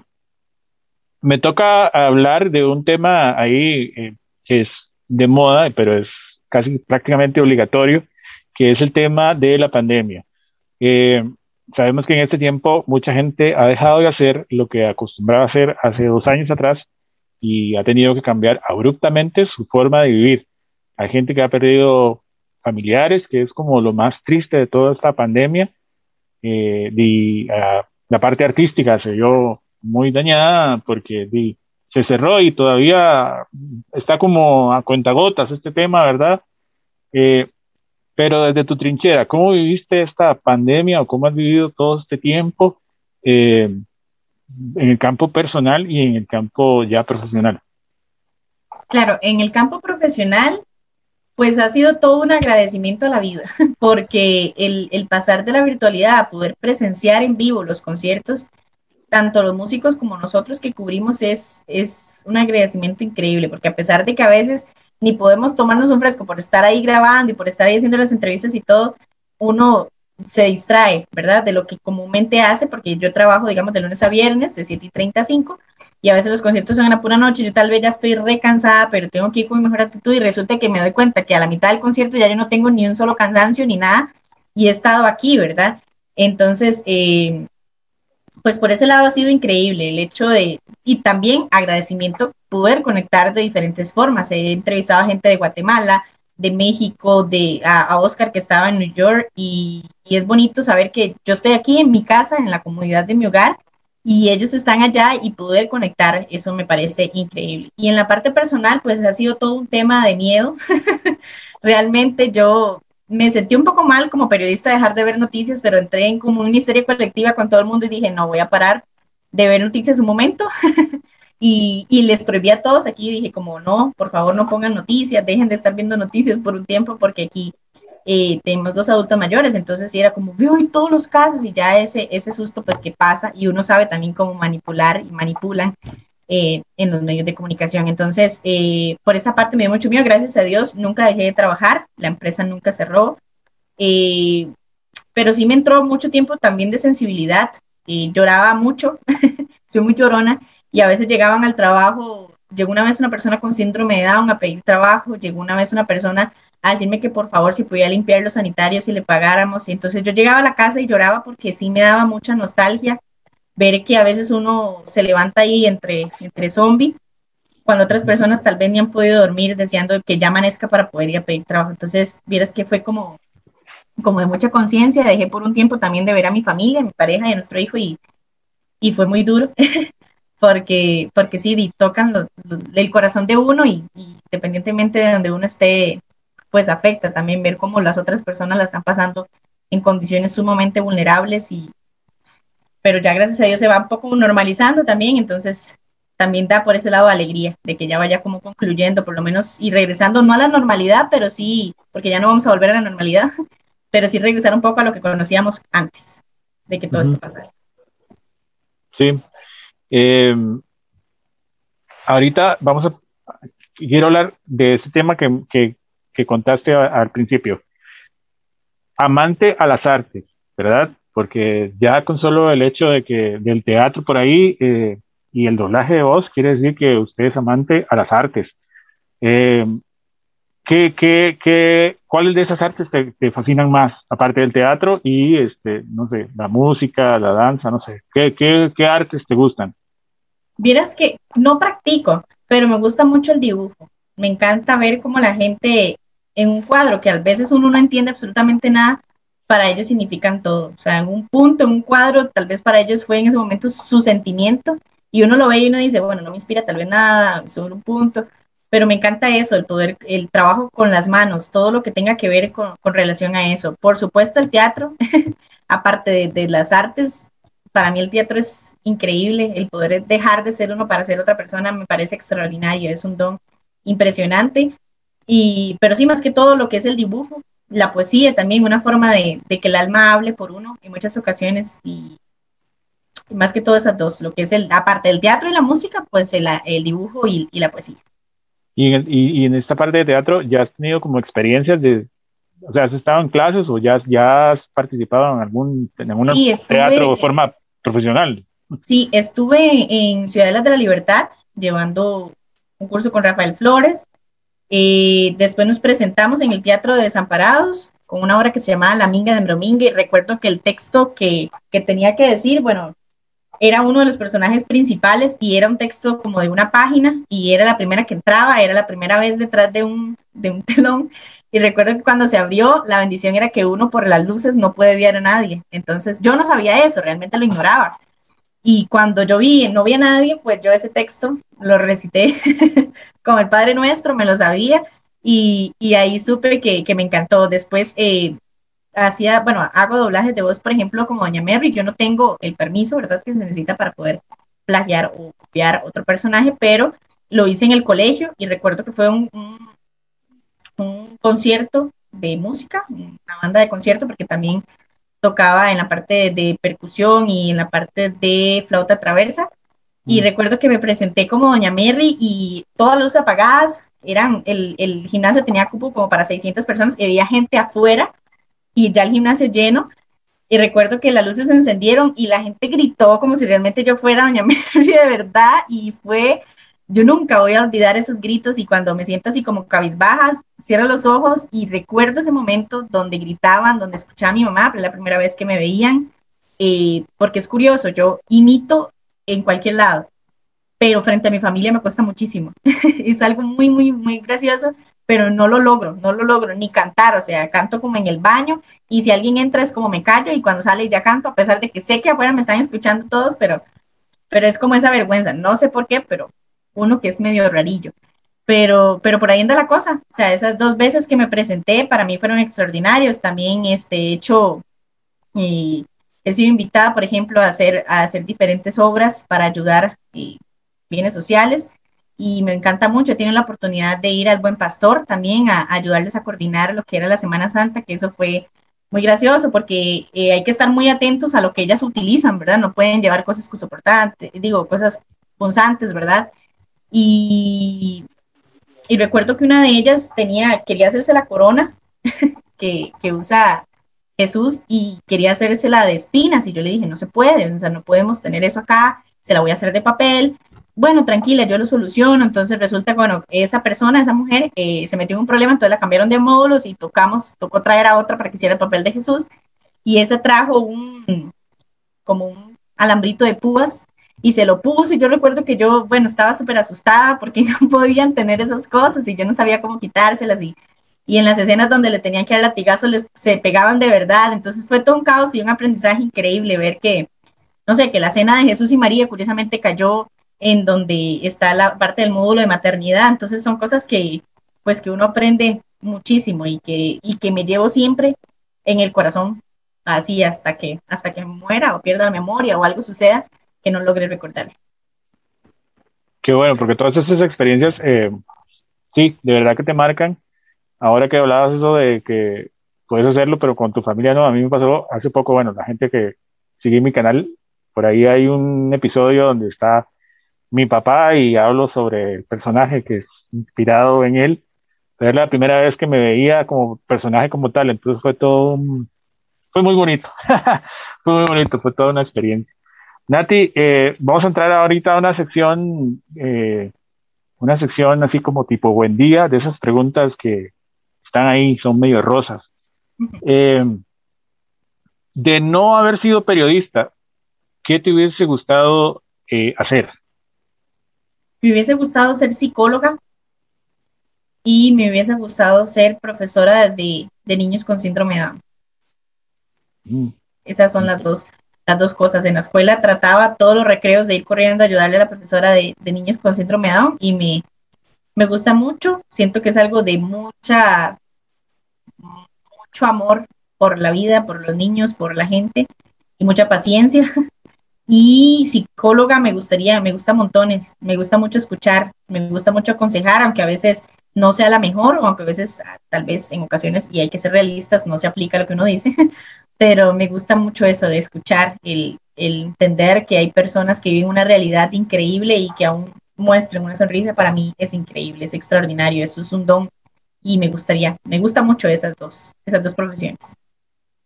me toca hablar de un tema ahí eh, que es de moda, pero es casi prácticamente obligatorio, que es el tema de la pandemia. Eh, sabemos que en este tiempo mucha gente ha dejado de hacer lo que acostumbraba a hacer hace dos años atrás y ha tenido que cambiar abruptamente su forma de vivir. Hay gente que ha perdido familiares, que es como lo más triste de toda esta pandemia. y, ah, la parte artística se vio muy dañada porque se cerró y todavía está como a cuentagotas este tema, ¿verdad? Eh, pero desde tu trinchera, ¿cómo viviste esta pandemia o cómo has vivido todo este tiempo eh, en el campo personal y en el campo ya profesional? Claro, en el campo profesional pues ha sido todo un agradecimiento a la vida, porque el, pasar de la virtualidad a poder presenciar en vivo los conciertos, tanto los músicos como nosotros que cubrimos, es, es un agradecimiento increíble, porque a pesar de que a veces ni podemos tomarnos un fresco por estar ahí grabando y por estar ahí haciendo las entrevistas y todo, uno se distrae, ¿verdad? De lo que comúnmente hace, porque yo trabajo, digamos, de lunes a viernes, de 7 y 30 a 5, y a veces los conciertos son en la pura noche, yo tal vez ya estoy recansada, pero tengo que ir con mi mejor actitud y resulta que me doy cuenta que a la mitad del concierto ya yo no tengo ni un solo cansancio ni nada y he estado aquí, ¿verdad? Entonces, eh, pues por ese lado ha sido increíble el hecho de, y también agradecimiento poder conectar de diferentes formas. He entrevistado a gente de Guatemala, de México, de a, Oscar que estaba en New York y, y, es bonito saber que yo estoy aquí en mi casa, en la comunidad de mi hogar y ellos están allá y poder conectar, eso me parece increíble. Y en la parte personal, pues ha sido todo un tema de miedo. Realmente yo me sentí un poco mal como periodista dejar de ver noticias, pero entré en como una histeria colectiva con todo el mundo y dije, no, voy a parar de ver noticias un momento. y, y, les prohibí a todos aquí, dije como, no, por favor no pongan noticias, dejen de estar viendo noticias por un tiempo porque aquí eh, tenemos dos adultos mayores, entonces sí era como, veo en todos los casos y ya ese, ese susto pues que pasa y uno sabe también cómo manipular y manipulan eh, en los medios de comunicación. Entonces, eh, por esa parte me dio mucho miedo, gracias a Dios, nunca dejé de trabajar, la empresa nunca cerró, pero sí me entró mucho tiempo también de sensibilidad, lloraba mucho, soy muy llorona y a veces llegaban al trabajo, llegó una vez una persona con síndrome de Down a pedir trabajo, llegó una vez una persona a decirme que por favor si podía limpiar los sanitarios y le pagáramos. Y entonces yo llegaba a la casa y lloraba porque sí me daba mucha nostalgia ver que a veces uno se levanta ahí entre, entre zombies, cuando otras personas tal vez ni han podido dormir deseando que ya amanezca para poder ir a pedir trabajo. Entonces, vieras que fue como, como de mucha conciencia, dejé por un tiempo también de ver a mi familia, a mi pareja y a nuestro hijo y, y fue muy duro. porque, porque sí, tocan el corazón de uno y, independientemente de donde uno esté, pues afecta también ver cómo las otras personas la están pasando en condiciones sumamente vulnerables y pero ya gracias a Dios se va un poco normalizando también, entonces también da por ese lado alegría de que ya vaya como concluyendo por lo menos y regresando no a la normalidad, pero sí, porque ya no vamos a volver a la normalidad, pero sí regresar un poco a lo que conocíamos antes de que todo esto pasara. Sí, eh, ahorita vamos a, quiero hablar de ese tema que, que, contaste al principio. Amante a las artes, ¿verdad? Porque ya con solo el hecho de que del teatro por ahí eh, y el doblaje de voz quiere decir que usted es amante a las artes. Eh, ¿qué, qué, qué, ¿Cuáles de esas artes te, te, fascinan más, aparte del teatro y, este, no sé, la música, la danza, no sé? ¿Qué, qué, qué artes te gustan? Vieras que no practico, pero me gusta mucho el dibujo. Me encanta ver cómo la gente en un cuadro, que a veces uno no entiende absolutamente nada, para ellos significan todo. O sea, en un punto, en un cuadro, tal vez para ellos fue en ese momento su sentimiento y uno lo ve y uno dice, bueno, no me inspira tal vez nada, solo un punto, pero me encanta eso, el poder, el trabajo con las manos, todo lo que tenga que ver con, relación a eso. Por supuesto, el teatro, aparte de, las artes, para mí el teatro es increíble, el poder dejar de ser uno para ser otra persona me parece extraordinario, es un don impresionante. Y, pero sí, más que todo lo que es el dibujo, la poesía también, una forma de, que el alma hable por uno en muchas ocasiones y, más que todo esas dos, lo que es el, aparte del teatro y la música, pues el, dibujo y, la poesía. Y en, y, en, esta parte de teatro, ¿ya has tenido como experiencias de, o sea, has estado en clases o ya, ya has participado en algún en algún teatro de forma profesional? Sí, estuve en Ciudadelas de la Libertad llevando un curso con Rafael Flores. Eh, después nos presentamos en el Teatro de Desamparados con una obra que se llamaba La Minga de Bromingue. Recuerdo que el texto que, que tenía que decir, bueno, era uno de los personajes principales y era un texto como de una página y era la primera que entraba, era la primera vez detrás de un, de un telón. Y recuerdo que cuando se abrió, la bendición era que uno por las luces no puede ver a nadie. Entonces yo no sabía eso, realmente lo ignoraba. Y cuando yo vi, no vi a nadie, pues yo ese texto lo recité como el Padre Nuestro, me lo sabía. Y, y ahí supe que, que, me encantó. Después eh, hacía, bueno, hago doblajes de voz, por ejemplo, como Doña Mary, yo no tengo el permiso, ¿verdad?, que se necesita para poder plagiar o copiar otro personaje, pero lo hice en el colegio y recuerdo que fue un, un, concierto de música, una banda de concierto, porque también tocaba en la parte de, percusión y en la parte de flauta traversa. Y mm. recuerdo que me presenté como Doña Mary y todas las luces apagadas, eran, el, el gimnasio tenía cupo como para 600 personas y había gente afuera y ya el gimnasio lleno. Y recuerdo que las luces se encendieron y la gente gritó como si realmente yo fuera Doña Mary de verdad. Y fue, yo nunca voy a olvidar esos gritos y cuando me siento así como cabizbajas, cierro los ojos y recuerdo ese momento donde gritaban, donde escuchaba a mi mamá, pero la primera vez que me veían, eh, porque es curioso, yo imito en cualquier lado, pero frente a mi familia me cuesta muchísimo. es algo muy, muy, muy gracioso pero no lo logro, no lo logro ni cantar, o sea, canto como en el baño y si alguien entra es como me callo y cuando sale ya canto, a pesar de que sé que afuera me están escuchando todos, pero, pero es como esa vergüenza, no sé por qué, pero uno que es medio rarillo. Pero, pero por ahí anda la cosa, o sea, esas dos veces que me presenté para mí fueron extraordinarios, también este, hecho, y he sido invitada, por ejemplo, a hacer, a hacer diferentes obras para ayudar y bienes sociales y me encanta mucho. Tienen la oportunidad de ir al Buen Pastor también a, ayudarles a coordinar lo que era la Semana Santa, que eso fue muy gracioso porque eh, hay que estar muy atentos a lo que ellas utilizan, ¿verdad? No pueden llevar cosas soportantes, digo, cosas punzantes, ¿verdad? Y, y recuerdo que una de ellas tenía, quería hacerse la corona que, que usa Jesús y quería hacerse la de espinas y yo le dije, no se puede, o sea, no podemos tener eso acá, se la voy a hacer de papel bueno, tranquila, yo lo soluciono. Entonces resulta, bueno, esa persona, esa mujer, eh, se metió en un problema, entonces la cambiaron de módulos y tocamos, tocó traer a otra para que hiciera el papel de Jesús. Y ese trajo un, como un alambrito de púas y se lo puso y yo recuerdo que yo, bueno, estaba súper asustada porque no podían tener esas cosas y yo no sabía cómo quitárselas y, y en las escenas donde le tenían que dar latigazos les, se pegaban de verdad, entonces fue todo un caos y un aprendizaje increíble ver que, no sé, que la cena de Jesús y María curiosamente cayó en donde está la parte del módulo de maternidad. Entonces son cosas que, pues, que uno aprende muchísimo y que, y que me llevo siempre en el corazón, así hasta que, hasta que muera o pierda la memoria o algo suceda que no logre recordar. Qué bueno, porque todas esas experiencias, eh, sí, de verdad que te marcan. Ahora que hablabas eso de que puedes hacerlo, pero con tu familia no, a mí me pasó hace poco, bueno, la gente que sigue mi canal, por ahí hay un episodio donde está mi papá y hablo sobre el personaje que es inspirado en él. Pero es la primera vez que me veía como personaje como tal, entonces fue todo, fue muy bonito, fue muy bonito, fue toda una experiencia. Nati, eh, vamos a entrar ahorita a una sección, eh, una sección así como tipo buen día, de esas preguntas que están ahí, son medio rosas. Eh, de no haber sido periodista, ¿qué te hubiese gustado hacer? Me hubiese gustado ser psicóloga y me hubiese gustado ser profesora de, niños con síndrome de Down. Mm. Esas son las dos, las dos cosas. En la escuela trataba todos los recreos de ir corriendo a ayudarle a la profesora de, niños con síndrome de Down y me, me gusta mucho. Siento que es algo de mucha, mucho amor por la vida, por los niños, por la gente y mucha paciencia. Y psicóloga me gustaría, me gusta montones, me gusta mucho escuchar, me gusta mucho aconsejar, aunque a veces no sea la mejor, o aunque a veces, tal vez en ocasiones, y hay que ser realistas, no se aplica lo que uno dice, pero me gusta mucho eso de escuchar, el, entender que hay personas que viven una realidad increíble y que aún muestren una sonrisa, para mí es increíble, es extraordinario, eso es un don y me gustaría, me gusta mucho esas dos, esas dos profesiones.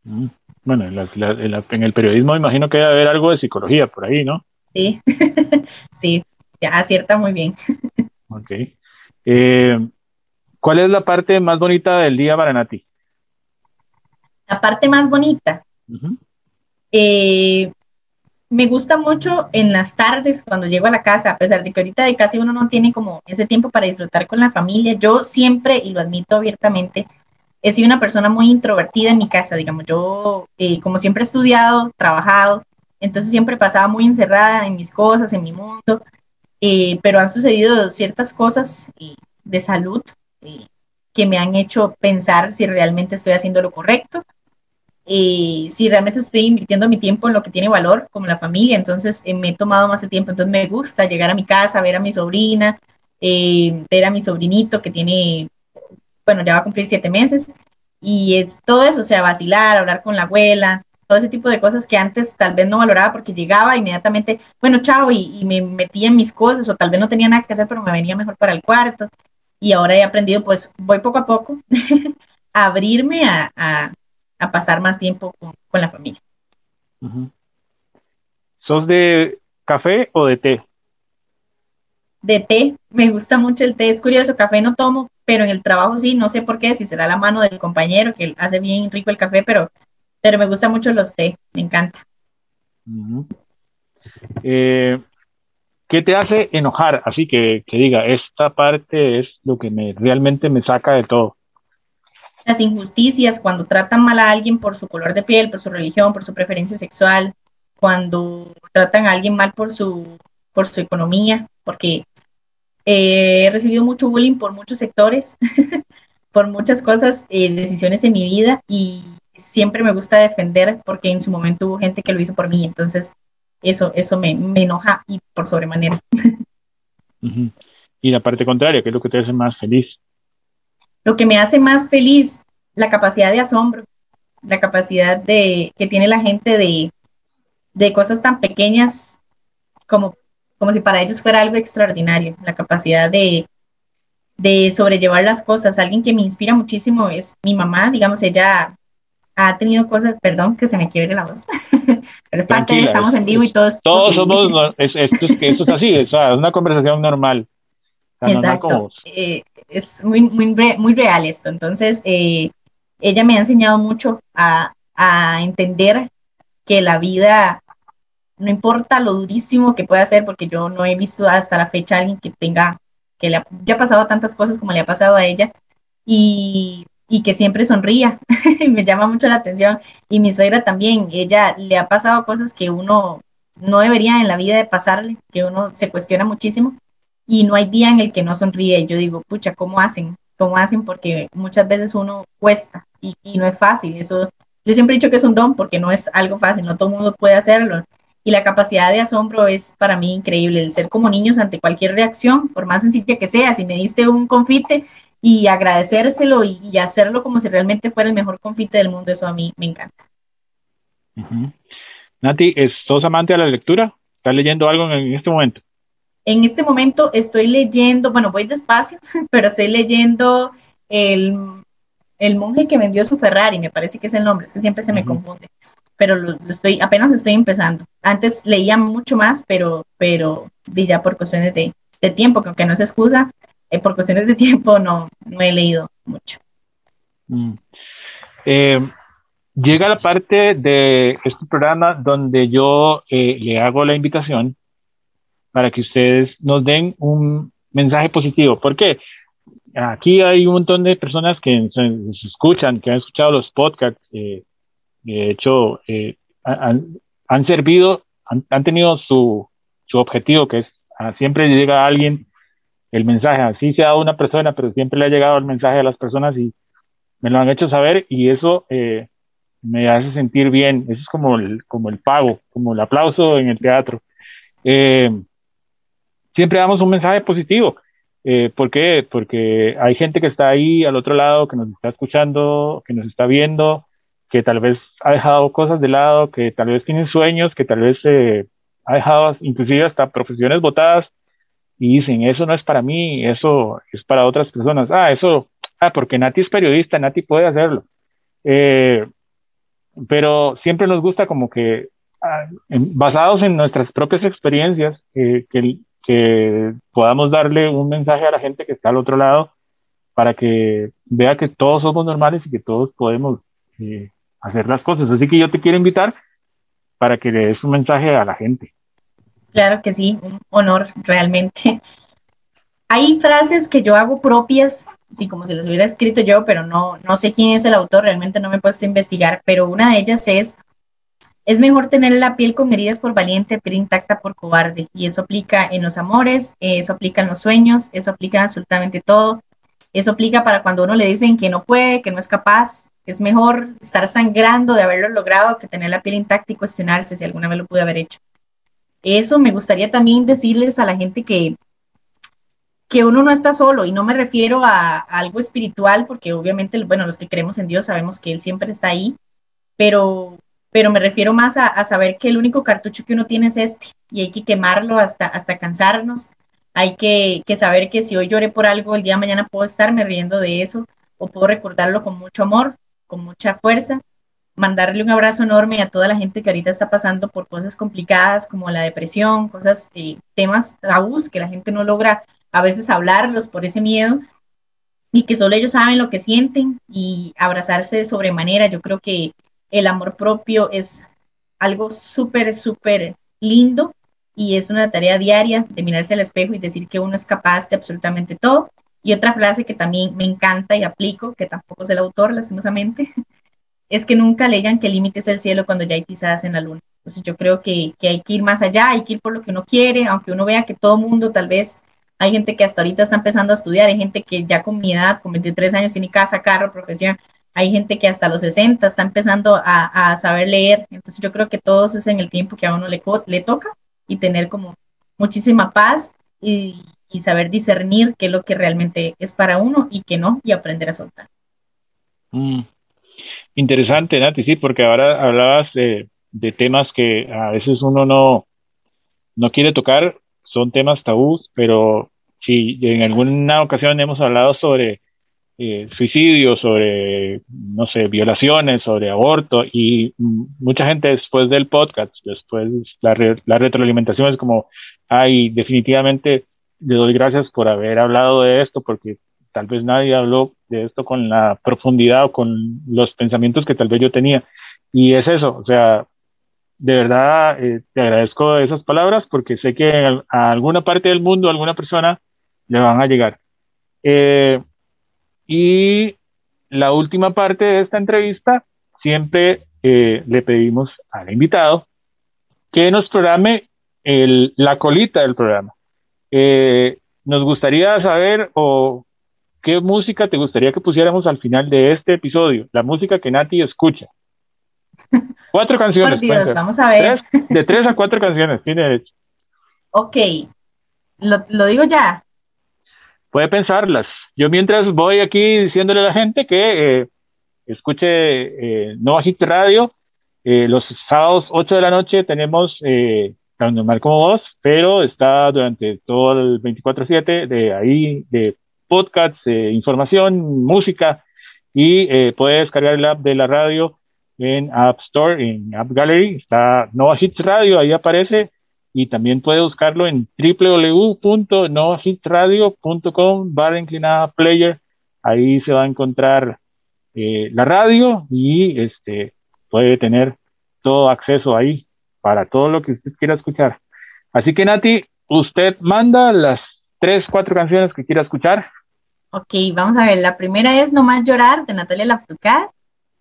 Mm. Bueno, en, el periodismo imagino que debe haber algo de psicología por ahí, ¿no? Sí, sí, acierta muy bien. ok. Eh, ¿Cuál es la parte más bonita del día para Nati? La parte más bonita. Eh, me gusta mucho en las tardes cuando llego a la casa, a pesar de que ahorita de casi uno no tiene como ese tiempo para disfrutar con la familia. Yo siempre, y lo admito abiertamente, he sido una persona muy introvertida en mi casa, digamos, yo eh, como siempre he estudiado, trabajado, entonces siempre pasaba muy encerrada en mis cosas, en mi mundo, eh, pero han sucedido ciertas cosas eh, de salud que me han hecho pensar si realmente estoy haciendo lo correcto, si realmente estoy invirtiendo mi tiempo en lo que tiene valor, como la familia, entonces me he tomado más de tiempo, entonces me gusta llegar a mi casa, ver a mi sobrina, ver a mi sobrinito que tiene bueno, ya va a cumplir siete meses, y es todo eso, o sea, vacilar, hablar con la abuela, todo ese tipo de cosas que antes tal vez no valoraba porque llegaba inmediatamente, bueno, chao, y, me metía en mis cosas, o tal vez no tenía nada que hacer, pero me venía mejor para el cuarto, y ahora he aprendido, pues voy poco a poco a abrirme a, pasar más tiempo con, la familia. ¿Sos de café o de té? De té, me gusta mucho el té, es curioso, café no tomo, pero en el trabajo sí, no sé por qué, si será la mano del compañero que hace bien rico el café, pero, pero me gusta mucho los té, me encanta. Eh, ¿Qué te hace enojar? Así que, que diga, esta parte es lo que me, realmente me saca de todo. Las injusticias, cuando tratan mal a alguien por su color de piel, por su religión, por su preferencia sexual, cuando tratan a alguien mal por su, por su economía, porque eh, he recibido mucho bullying por muchos sectores, por muchas cosas, eh, decisiones en mi vida y siempre me gusta defender porque en su momento hubo gente que lo hizo por mí, entonces eso, eso me, enoja y por sobremanera. Y la parte contraria, ¿qué es lo que te hace más feliz? Lo que me hace más feliz, la capacidad de asombro, la capacidad de, que tiene la gente de, de cosas tan pequeñas como como si para ellos fuera algo extraordinario, la capacidad de, de sobrellevar las cosas. Alguien que me inspira muchísimo es mi mamá, digamos, ella ha tenido cosas, perdón que se me quiebre la voz, Pero es parte de, estamos en vivo y todo es Todos somos, es, es, eso es así, es, una conversación normal. Exacto. Eh, es muy, muy, muy real esto. Entonces, eh, ella me ha enseñado mucho a, a entender que la vida, no importa lo durísimo que pueda ser, porque yo no he visto hasta la fecha alguien que tenga, que le haya pasado tantas cosas como le ha pasado a ella, y, y que siempre sonría, me llama mucho la atención. Y mi suegra también, ella le ha pasado cosas que uno no debería en la vida de pasarle, que uno se cuestiona muchísimo, y no hay día en el que no sonríe. Yo digo, pucha, ¿cómo hacen? ¿Cómo hacen? Porque muchas veces uno cuesta y, no es fácil. Eso, yo siempre he dicho que es un don porque no es algo fácil, no todo mundo puede hacerlo. Y la capacidad de asombro es para mí increíble, el ser como niños ante cualquier reacción, por más sencilla que sea. Si me diste un confite y agradecérselo y, hacerlo como si realmente fuera el mejor confite del mundo, eso a mí me encanta. Nati, ¿sos amante de la lectura? ¿Estás leyendo algo en este momento? En este momento estoy leyendo, bueno, voy despacio, pero estoy leyendo el, el monje que vendió su Ferrari, me parece que es el nombre, es que siempre se me confunde, pero lo, estoy, apenas estoy empezando. Antes leía mucho más, pero, pero ya por cuestiones de, de tiempo, que aunque no se excusa, eh, por cuestiones de tiempo no, no he leído mucho. Mm. Eh, llega la parte de este programa donde yo eh, le hago la invitación para que ustedes nos den un mensaje positivo. ¿Por qué? Aquí hay un montón de personas que se, escuchan, que han escuchado los podcasts, eh, de hecho, eh, han, servido, han, tenido su, objetivo, que es siempre llega a alguien el mensaje, así sea una persona, pero siempre le ha llegado el mensaje a las personas y me lo han hecho saber y eso eh, me hace sentir bien, eso es como el, como el pago, como el aplauso en el teatro. Eh, siempre damos un mensaje positivo. Eh, ¿Por qué? Porque hay gente que está ahí al otro lado, que nos está escuchando, que nos está viendo, que tal vez ha dejado cosas de lado, que tal vez tiene sueños, que tal vez eh, ha dejado inclusive hasta profesiones votadas y dicen, eso no es para mí, eso es para otras personas. Ah, eso, ah, porque Nati es periodista, Nati puede hacerlo. Eh, pero siempre nos gusta como que, ah, basados en nuestras propias experiencias, que, que podamos darle un mensaje a la gente que está al otro lado para que vea que todos somos normales y que todos podemos eh, hacer las cosas. Así que yo te quiero invitar para que le des un mensaje a la gente. Claro que sí, un honor realmente. Hay frases que yo hago propias, sí, como si las hubiera escrito yo, pero no, no sé quién es el autor, realmente no me he puesto a investigar, pero una de ellas es es mejor tener la piel con heridas por valiente, pero intacta por cobarde. Y eso aplica en los amores, eso aplica en los sueños, eso aplica en absolutamente todo. Eso aplica para cuando uno le dicen que no puede, que no es capaz. Es mejor estar sangrando de haberlo logrado que tener la piel intacta y cuestionarse si alguna vez lo pude haber hecho. Eso me gustaría también decirles a la gente que, que uno no está solo y no me refiero a, a algo espiritual porque obviamente, bueno, los que creemos en Dios sabemos que Él siempre está ahí, pero pero me refiero más a, saber que el único cartucho que uno tiene es este y hay que quemarlo hasta, hasta cansarnos. Hay que, saber que si hoy lloré por algo, el día de mañana puedo estarme riendo de eso o puedo recordarlo con mucho amor, con mucha fuerza. Mandarle un abrazo enorme a toda la gente que ahorita está pasando por cosas complicadas como la depresión, cosas, eh, temas tabús que la gente no logra a veces hablarlos por ese miedo y que solo ellos saben lo que sienten y abrazarse de sobremanera. Yo creo que el amor propio es algo súper, súper lindo y es una tarea diaria de mirarse al espejo y decir que uno es capaz de absolutamente todo. Y otra frase que también me encanta y aplico, que tampoco es el autor, lastimosamente, es que nunca le digan que el límite es el cielo cuando ya hay pisadas en la luna. Entonces yo creo que, que, hay que ir más allá, hay que ir por lo que uno quiere, aunque uno vea que todo mundo tal vez, hay gente que hasta ahorita está empezando a estudiar, hay gente que ya con mi edad, con 23 años, tiene casa, carro, profesión, hay gente que hasta los 60 está empezando a, saber leer, entonces yo creo que todos es en el tiempo que a uno le, le toca y tener como muchísima paz y, saber discernir qué es lo que realmente es para uno y qué no, y aprender a soltar. Mm. Interesante, Nati, sí, porque ahora hablabas de, temas que a veces uno no, no quiere tocar, son temas tabús, pero si en alguna ocasión hemos hablado sobre eh, suicidios, sobre, no sé, violaciones, sobre aborto, y mucha gente después del podcast, después la, la retroalimentación es como, ay, definitivamente le doy gracias por haber hablado de esto, porque tal vez nadie habló de esto con la profundidad o con los pensamientos que tal vez yo tenía. Y es eso, o sea, de verdad eh, te agradezco esas palabras porque sé que a alguna parte del mundo, a alguna persona le van a llegar. Eh, y la última parte de esta entrevista, siempre eh, le pedimos al invitado que nos programe el, la colita del programa. Eh, nos gustaría saber o qué música te gustaría que pusiéramos al final de este episodio, la música que Nati escucha. Cuatro canciones. Dios, vamos a ver. de tres a cuatro canciones, tiene derecho. Ok, lo, lo digo ya. Puede pensarlas. Yo mientras voy aquí diciéndole a la gente que eh, escuche eh, Nova Hit Radio, eh, los sábados 8 de la noche tenemos eh, tan normal como vos, pero está durante todo el 24/7 de ahí, de podcasts, información, música, y eh, puede descargar el app de la radio en App Store, en App Gallery, está Nova Hits Radio, ahí aparece, y también puede buscarlo en www.novahitradio.com barra inclinada player. Ahí se va a encontrar eh, la radio y este puede tener todo acceso ahí para todo lo que usted quiera escuchar. Así que Nati, usted manda las tres, cuatro canciones que quiera escuchar. Ok, vamos a ver. La primera es No Más Llorar de Natalia Lafourcade.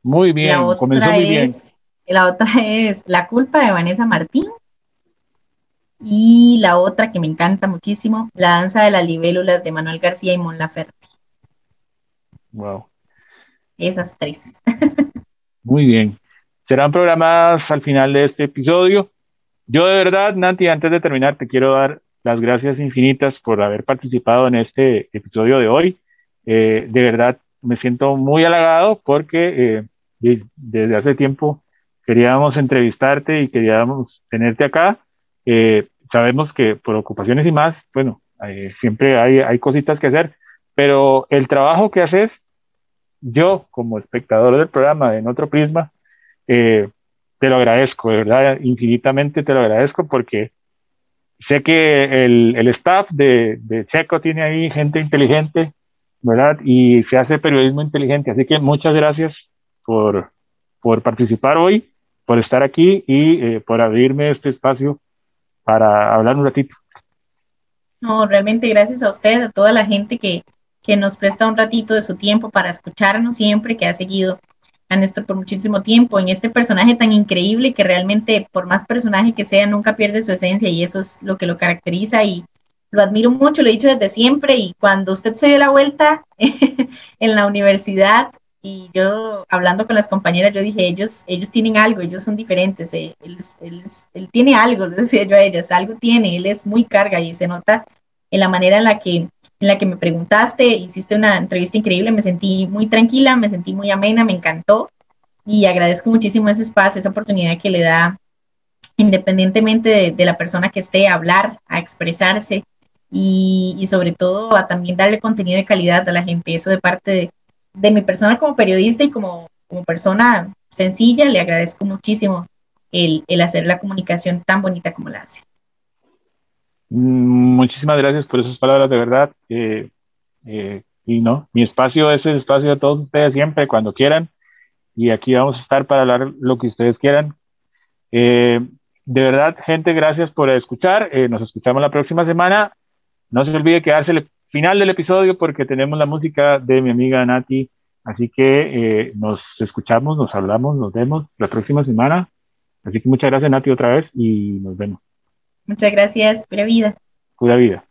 Muy bien, comenzó muy bien. La otra es La Culpa de Vanessa Martín. Y la otra que me encanta muchísimo, La danza de las libélulas de Manuel García y Mon Laferte. Wow. Esas tres. Muy bien. Serán programadas al final de este episodio. Yo de verdad, Nati, antes de terminar, te quiero dar las gracias infinitas por haber participado en este episodio de hoy. Eh, de verdad, me siento muy halagado porque eh, desde hace tiempo queríamos entrevistarte y queríamos tenerte acá eh, sabemos que por ocupaciones y más, bueno, eh, siempre hay, hay cositas que hacer, pero el trabajo que haces, yo como espectador del programa en otro prisma, eh, te lo agradezco, de verdad, infinitamente te lo agradezco porque sé que el, el staff de, de, Checo tiene ahí gente inteligente, ¿verdad? Y se hace periodismo inteligente, así que muchas gracias por, por participar hoy, por estar aquí y eh, por abrirme este espacio para hablar un ratito. No, realmente gracias a usted, a toda la gente que, que nos presta un ratito de su tiempo para escucharnos siempre, que ha seguido a Néstor por muchísimo tiempo, en este personaje tan increíble que realmente, por más personaje que sea, nunca pierde su esencia y eso es lo que lo caracteriza y lo admiro mucho, lo he dicho desde siempre y cuando usted se dio la vuelta en la universidad y yo hablando con las compañeras, yo dije, ellos, ellos tienen algo, ellos son diferentes, eh, él, él, él, tiene algo, le decía yo a ellas, algo tiene, él es muy carga y se nota en la manera en la que, en la que me preguntaste, hiciste una entrevista increíble, me sentí muy tranquila, me sentí muy amena, me encantó y agradezco muchísimo ese espacio, esa oportunidad que le da, independientemente de, de la persona que esté, a hablar, a expresarse y, y sobre todo a también darle contenido de calidad a la gente, eso de parte de de mi persona como periodista y como, como persona sencilla, le agradezco muchísimo el, el, hacer la comunicación tan bonita como la hace. Mm, muchísimas gracias por esas palabras, de verdad. Eh, eh, y no, mi espacio es el espacio de todos ustedes siempre, cuando quieran. Y aquí vamos a estar para hablar lo que ustedes quieran. Eh, de verdad, gente, gracias por escuchar. nos escuchamos la próxima semana. No se olvide quedarse final del episodio porque tenemos la música de mi amiga Nati. Así que eh, nos escuchamos, nos hablamos, nos vemos la próxima semana. Así que muchas gracias Nati otra vez y nos vemos. Muchas gracias, pura vida. Pura vida.